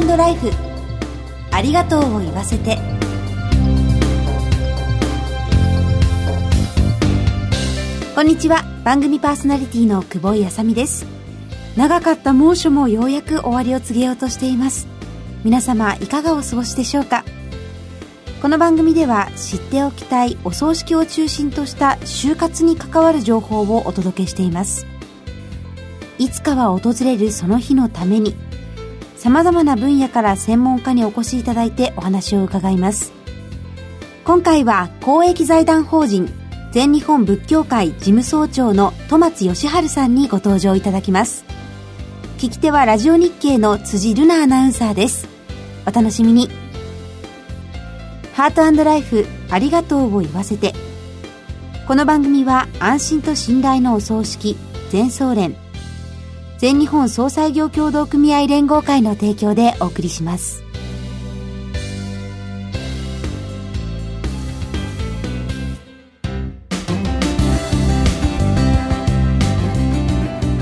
トライフ。ありがとうを言わせて。こんにちは。番組パーソナリティの久保井あさみです。長かった猛暑もようやく終わりを告げようとしています。皆様いかがお過ごしでしょうか。この番組では知っておきたいお葬式を中心とした就活に関わる情報をお届けしています。いつかは訪れるその日のために様々な分野から専門家にお越しいただいてお話を伺います。今回は公益財団法人全日本仏教会事務総長の戸松義治さんにご登場いただきます。聞き手はラジオ日経の辻るなアナウンサーです。お楽しみに。ハートライフありがとうを言わせて。この番組は安心と信頼のお葬式全総連全日本総裁業協同組合連合会の提供でお送りします。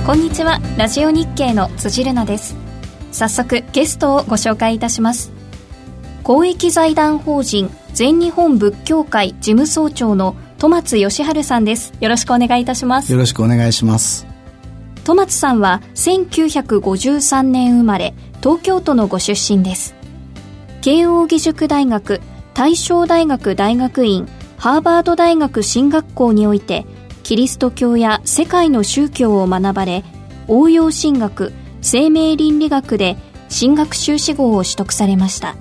こんにちは。ラジオ日経の辻るなです。早速ゲストをご紹介いたします。公益財団法人全日本仏教会事務総長の戸松義治さんです。よろしくお願いいたします。よろしくお願いします戸松さんは1953年生まれ東京都のご出身です。慶應義塾大学大正大学大学院ハーバード大学進学校においてキリスト教や世界の宗教を学ばれ応用神学生命倫理学で進学修士号を取得されました。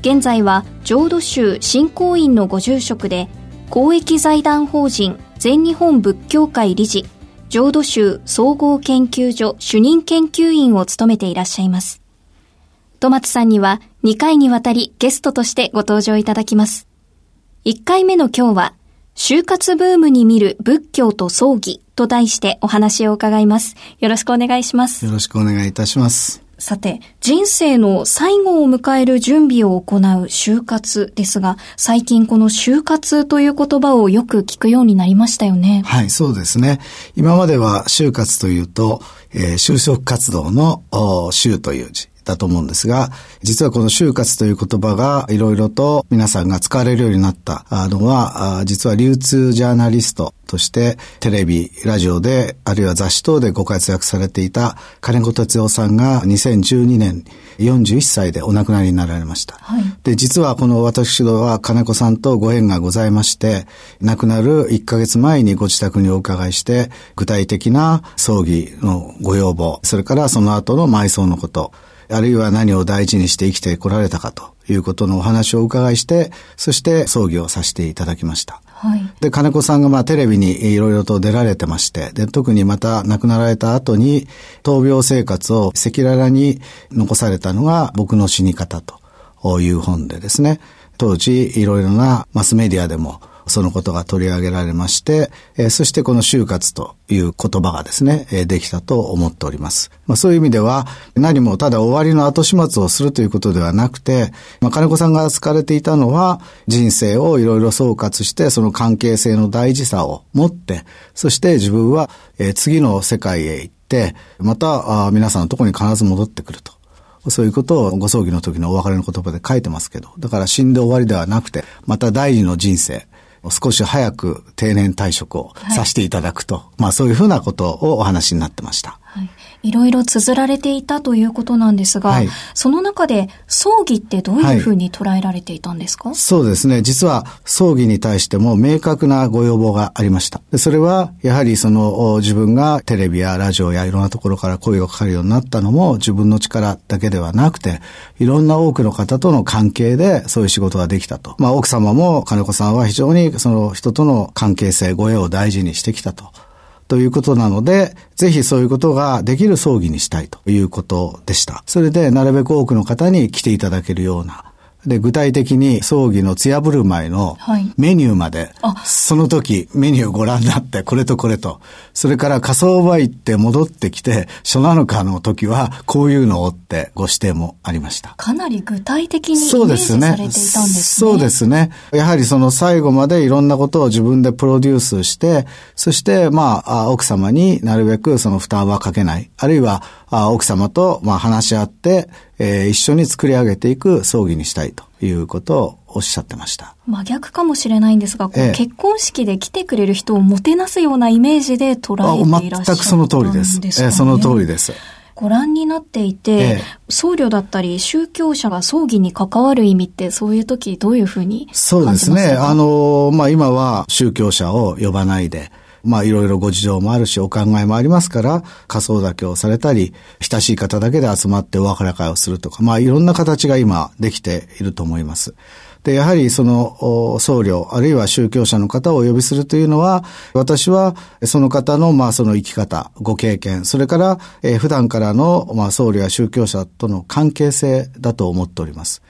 現在は浄土宗信仰院のご住職で公益財団法人全日本仏教会理事。浄土宗総合研究所主任研究員を務めていらっしゃいます戸松さんには2回にわたりゲストとしてご登場いただきます1回目の今日は就活ブームに見る仏教と葬儀と題してお話を伺います。よろしくお願いします。よろしくお願いいたします。さて、人生の最後を迎える準備を行う就活ですが、最近この就活という言葉をよく聞くようになりましたよね。はい、そうですね。今までは就活というと、えー、就職活動の就という字。だと思うんですが、実はこの就活という言葉がいろいろと皆さんが使われるようになったのは、実は流通ジャーナリストとしてテレビ、ラジオで、あるいは雑誌等でご活躍されていた金子哲夫さんが2012年41歳でお亡くなりになられました。はい、で、実はこの私どは金子さんとご縁がございまして、亡くなる1ヶ月前にご自宅にお伺いして、具体的な葬儀のご要望、それからその後の埋葬のこと、あるいは何を大事にして生きてこられたかということのお話をお伺いして、そして葬儀をさせていただきました。はい、で、金子さんがまあテレビにいろいろと出られてまして、で、特にまた亡くなられた後に、闘病生活を赤裸々に残されたのが僕の死に方という本でですね、当時いろいろなマスメディアでもそのことが取り上げられまして、えー、そしてこの就活という言葉がですね、えー、できたと思っております。まあ、そういう意味では、何もただ終わりの後始末をするということではなくて、まあ、金子さんが扱われていたのは、人生をいろいろ総括して、その関係性の大事さを持って、そして自分は、えー、次の世界へ行って、またあ皆さんのところに必ず戻ってくると。そういうことをご葬儀の時のお別れの言葉で書いてますけど、だから死んで終わりではなくて、また第二の人生、少し早く定年退職をさせていただくと、はい、まあそういうふうなことをお話になってました。はいいろいろ綴られていたということなんですが、はい、その中で葬儀ってどういうふうに捉えられていたんですか、はい、そうですね。実は葬儀に対しても明確なご要望がありました。でそれは、やはりその自分がテレビやラジオやいろんなところから声がかかるようになったのも自分の力だけではなくて、いろんな多くの方との関係でそういう仕事ができたと。まあ奥様も金子さんは非常にその人との関係性、ご縁を大事にしてきたと。ということなので、ぜひそういうことができる葬儀にしたいということでした。それでなるべく多くの方に来ていただけるようなで、具体的に葬儀の艶振る舞いのメニューまで、はい、その時メニューご覧になって、これとこれと、それから火葬場行って戻ってきて、初七日の時はこういうのをってご指定もありました。かなり具体的にイメージされていたんですね。そうですね。やはりその最後までいろんなことを自分でプロデュースして、そしてまあ、奥様になるべくその負担はかけない。あるいは、奥様とまあ話し合って、えー、一緒に作り上げていく葬儀にしたいということをおっしゃってました。真逆かもしれないんですが、ええ、結婚式で来てくれる人をもてなすようなイメージで捉えていらっしゃる、ね、全くその通りです。ええ、その通りです。ご覧になっていて、ええ、僧侶だったり宗教者が葬儀に関わる意味ってそういう時どういうふうにそうですね。あの、まあ、今は宗教者を呼ばないで、まあいろいろご事情もあるし、お考えもありますから、仮装だけをされたり、親しい方だけで集まってお別れ会をするとか、まあいろんな形が今できていると思います。で、やはりその僧侶、あるいは宗教者の方をお呼びするというのは、私はその方のまあその生き方、ご経験、それから、えー、普段からのまあ僧侶や宗教者との関係性だと思っております。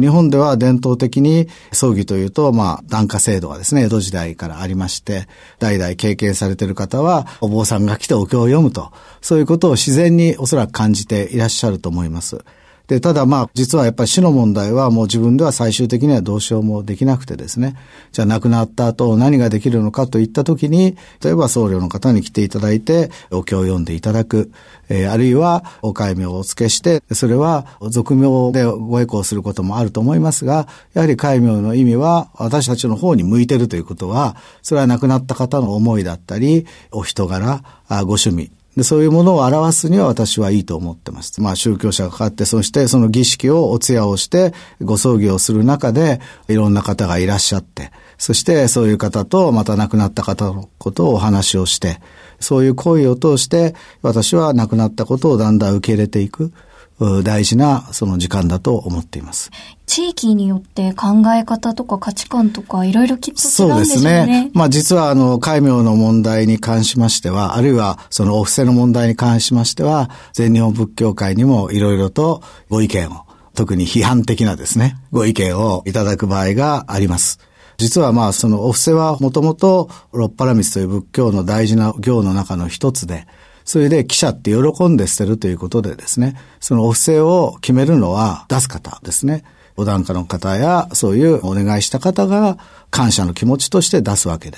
日本では伝統的に葬儀というと、まあ、檀家制度がですね、江戸時代からありまして、代々経験されている方は、お坊さんが来てお経を読むと、そういうことを自然におそらく感じていらっしゃると思います。で、ただまあ、実はやっぱり死の問題はもう自分では最終的にはどうしようもできなくてですね、じゃあ亡くなった後何ができるのかといったときに、例えば僧侶の方に来ていただいて、お経を読んでいただく、えー、あるいはお戒名をお付けして、それは俗名でご栄光することもあると思いますが、やはり戒名の意味は私たちの方に向いてるということは、それは亡くなった方の思いだったり、お人柄、ご趣味、で、そういうものを表すには私はいいと思ってます。まあ宗教者がかかって、そしてその儀式をお通夜をして、ご葬儀をする中で、いろんな方がいらっしゃって、そしてそういう方とまた亡くなった方のことをお話をして、そういう行為を通して、私は亡くなったことをだんだん受け入れていく。大事なその時間だと思っています。地域によって考え方とか価値観とかいろいろきっと違うんでしょうね。そうですね。まあ実はあの、戒名の問題に関しましては、あるいはそのお布施の問題に関しましては、全日本仏教会にもいろいろとご意見を、特に批判的なですね、ご意見をいただく場合があります。実はまあそのお布施はもともと六波羅蜜という仏教の大事な行の中の一つで、それで記者って喜んで捨てるということでですね、そのお布施を決めるのは出す方ですね。お檀家の方やそういうお願いした方が感謝の気持ちとして出すわけで、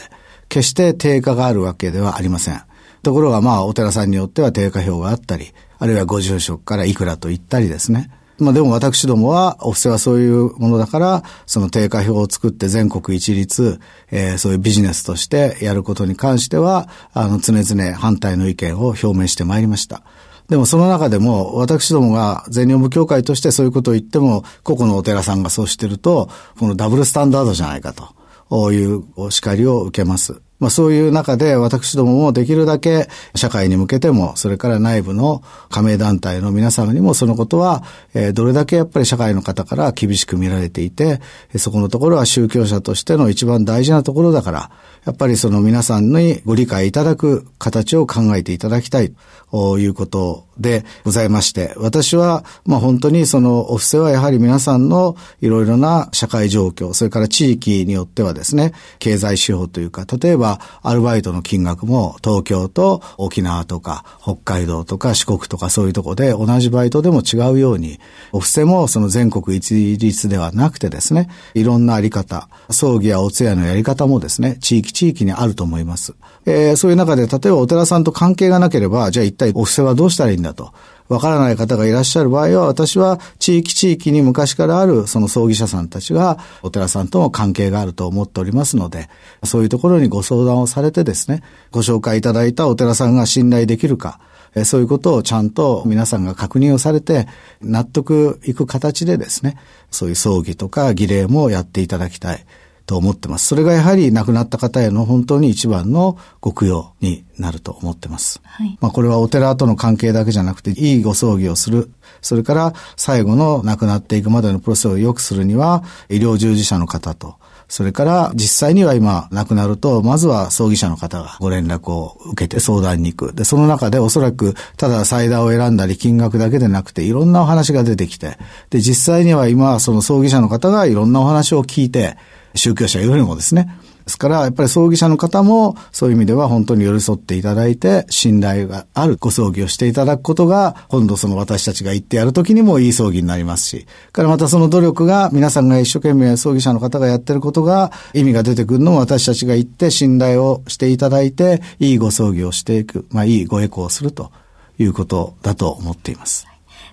決して定価があるわけではありません。ところがまあお寺さんによっては定価表があったり、あるいはご住職からいくらと言ったりですね。まあでも私どもは、お布施はそういうものだから、その定価表を作って全国一律、えー、そういうビジネスとしてやることに関しては、あの、常々反対の意見を表明してまいりました。でもその中でも、私どもが全日本部協会としてそういうことを言っても、個々のお寺さんがそうしてると、このダブルスタンダードじゃないかというお叱りを受けます。まあそういう中で私どももできるだけ社会に向けても、それから内部の加盟団体の皆様にもそのことは、えー、どれだけやっぱり社会の方から厳しく見られていて、そこのところは宗教者としての一番大事なところだから、やっぱりその皆さんにご理解いただく形を考えていただきたいということでございまして、私は、まあ本当にそのお布施はやはり皆さんのいろいろな社会状況、それから地域によってはですね、経済指標というか、例えばアルバイトの金額も東京と沖縄とか北海道とか四国とかそういうとこで同じバイトでも違うように、お布施もその全国一律ではなくてですね、いろんなあり方、葬儀やお通夜のやり方もですね、地域地域にあると思います。えー、そういう中で、例えばお寺さんと関係がなければ、じゃあ一体お布施はどうしたらいいんだと。わからない方がいらっしゃる場合は、私は地域地域に昔からあるその葬儀者さんたちがお寺さんとも関係があると思っておりますので、そういうところにご相談をされてですね、ご紹介いただいたお寺さんが信頼できるか、そういうことをちゃんと皆さんが確認をされて、納得いく形でですね、そういう葬儀とか儀礼もやっていただきたい。と思ってます。それがやはり亡くなった方への本当に一番のご供養になると思ってます。はい、まあこれはお寺との関係だけじゃなくて、いいご葬儀をする。それから最後の亡くなっていくまでのプロセスを良くするには、医療従事者の方と、それから実際には今亡くなると、まずは葬儀者の方がご連絡を受けて相談に行く。で、その中でおそらくただ祭壇を選んだり金額だけでなくていろんなお話が出てきて、で、実際には今その葬儀者の方がいろんなお話を聞いて、宗教者よりもですね。ですから、やっぱり葬儀者の方も、そういう意味では本当に寄り添っていただいて、信頼があるご葬儀をしていただくことが、今度その私たちが行ってやるときにもいい葬儀になりますし、からまたその努力が、皆さんが一生懸命葬儀者の方がやってることが、意味が出てくるのも私たちが行って信頼をしていただいて、いいご葬儀をしていく、まあいいごエコをするということだと思っています。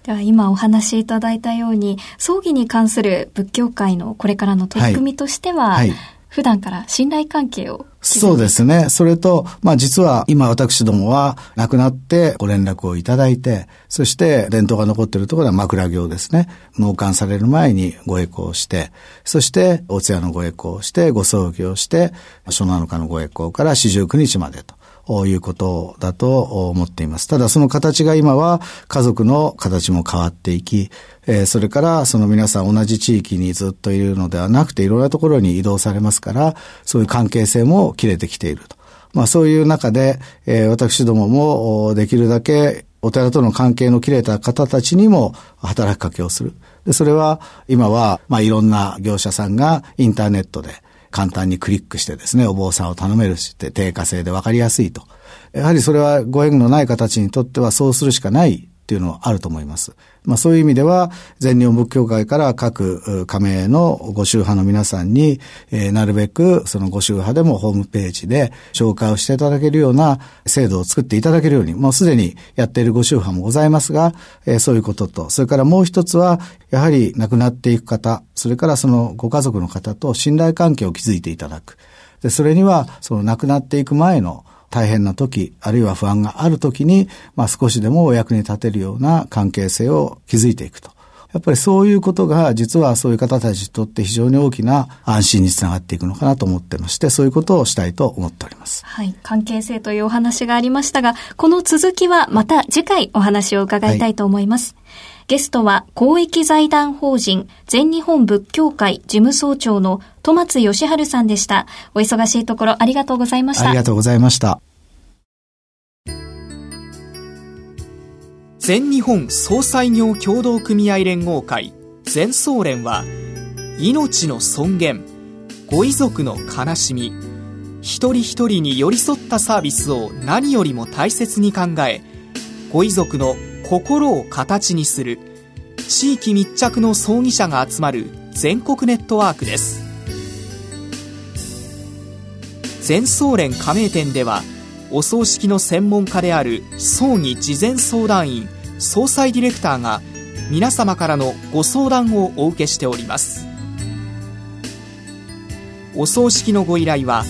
では今お話しいただいたように、葬儀に関する仏教界のこれからの取り組みとしては、はいはい普段から信頼関係をそうですね。それと、まあ実は今私どもは亡くなってご連絡をいただいて、そして伝統が残っているところは枕行ですね。納棺される前にご栄光して、そしてお通夜のご栄光をして、ご葬儀をして、初七日のご栄光から四十九日までと。いうことだと思っています。ただその形が今は家族の形も変わっていき、えそれからその皆さん同じ地域にずっといるのではなくていろんなところに移動されますから、そういう関係性も切れてきていると。まあそういう中で、えー、私どももできるだけお寺との関係の切れた方たちにも働きかけをする。で、それは今は、まあいろんな業者さんがインターネットで、簡単にクリックしてですね、お坊さんを頼めるして、定価制で分かりやすいと。やはりそれはご縁のない形にとってはそうするしかないっていうのはあると思います。まあそういう意味では、全日本仏教会から各加盟のご宗派の皆さんに、えー、なるべくそのご宗派でもホームページで紹介をしていただけるような制度を作っていただけるように、もうすでにやっているご宗派もございますが、えー、そういうことと、それからもう一つは、やはり亡くなっていく方、それからそのご家族の方と信頼関係を築いていただく。で、それには、その亡くなっていく前の大変な時、あるいは不安がある時に、まあ少しでもお役に立てるような関係性を築いていくと。やっぱりそういうことが実はそういう方たちにとって非常に大きな安心につながっていくのかなと思ってまして、そういうことをしたいと思っております。はい。関係性というお話がありましたが、この続きはまた次回お話を伺いたいと思います。はいゲストは公益財団法人全日本仏教会事務総長の戸松義治さんでした。お忙しいところありがとうございました。ありがとうございました。全日本総裁業協同組合連合会全総連は命の尊厳ご遺族の悲しみ一人一人に寄り添ったサービスを何よりも大切に考えご遺族の心を形にする。地域密着の葬儀者が集まる全国ネットワークです。全総連加盟店ではお葬式の専門家である葬儀事前相談員総裁ディレクターが皆様からのご相談をお受けしております。お葬式のご依頼は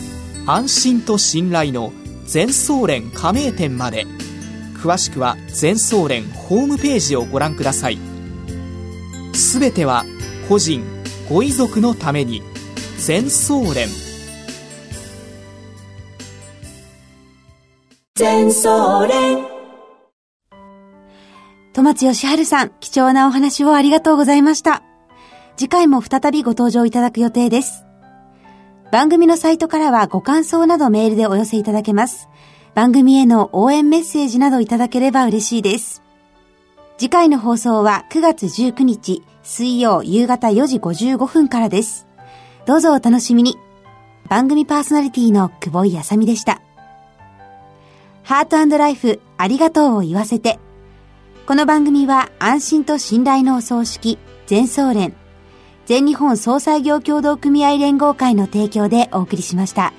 安心と信頼の全総連加盟店まで。詳しくは全総連ホームページをご覧くださいすべては個人ご遺族のために全総連全総連戸松義治さん、貴重なお話をありがとうございました。次回も再びご登場いただく予定です。番組のサイトからはご感想などメールでお寄せいただけます。番組への応援メッセージなどいただければ嬉しいです。次回の放送は9月19日水曜夕方4時55分からです。どうぞお楽しみに。番組パーソナリティの久保井あさみでした。ハートライフありがとうを言わせて。この番組は安心と信頼のお葬式全総連全日本総裁業協同組合連合会の提供でお送りしました。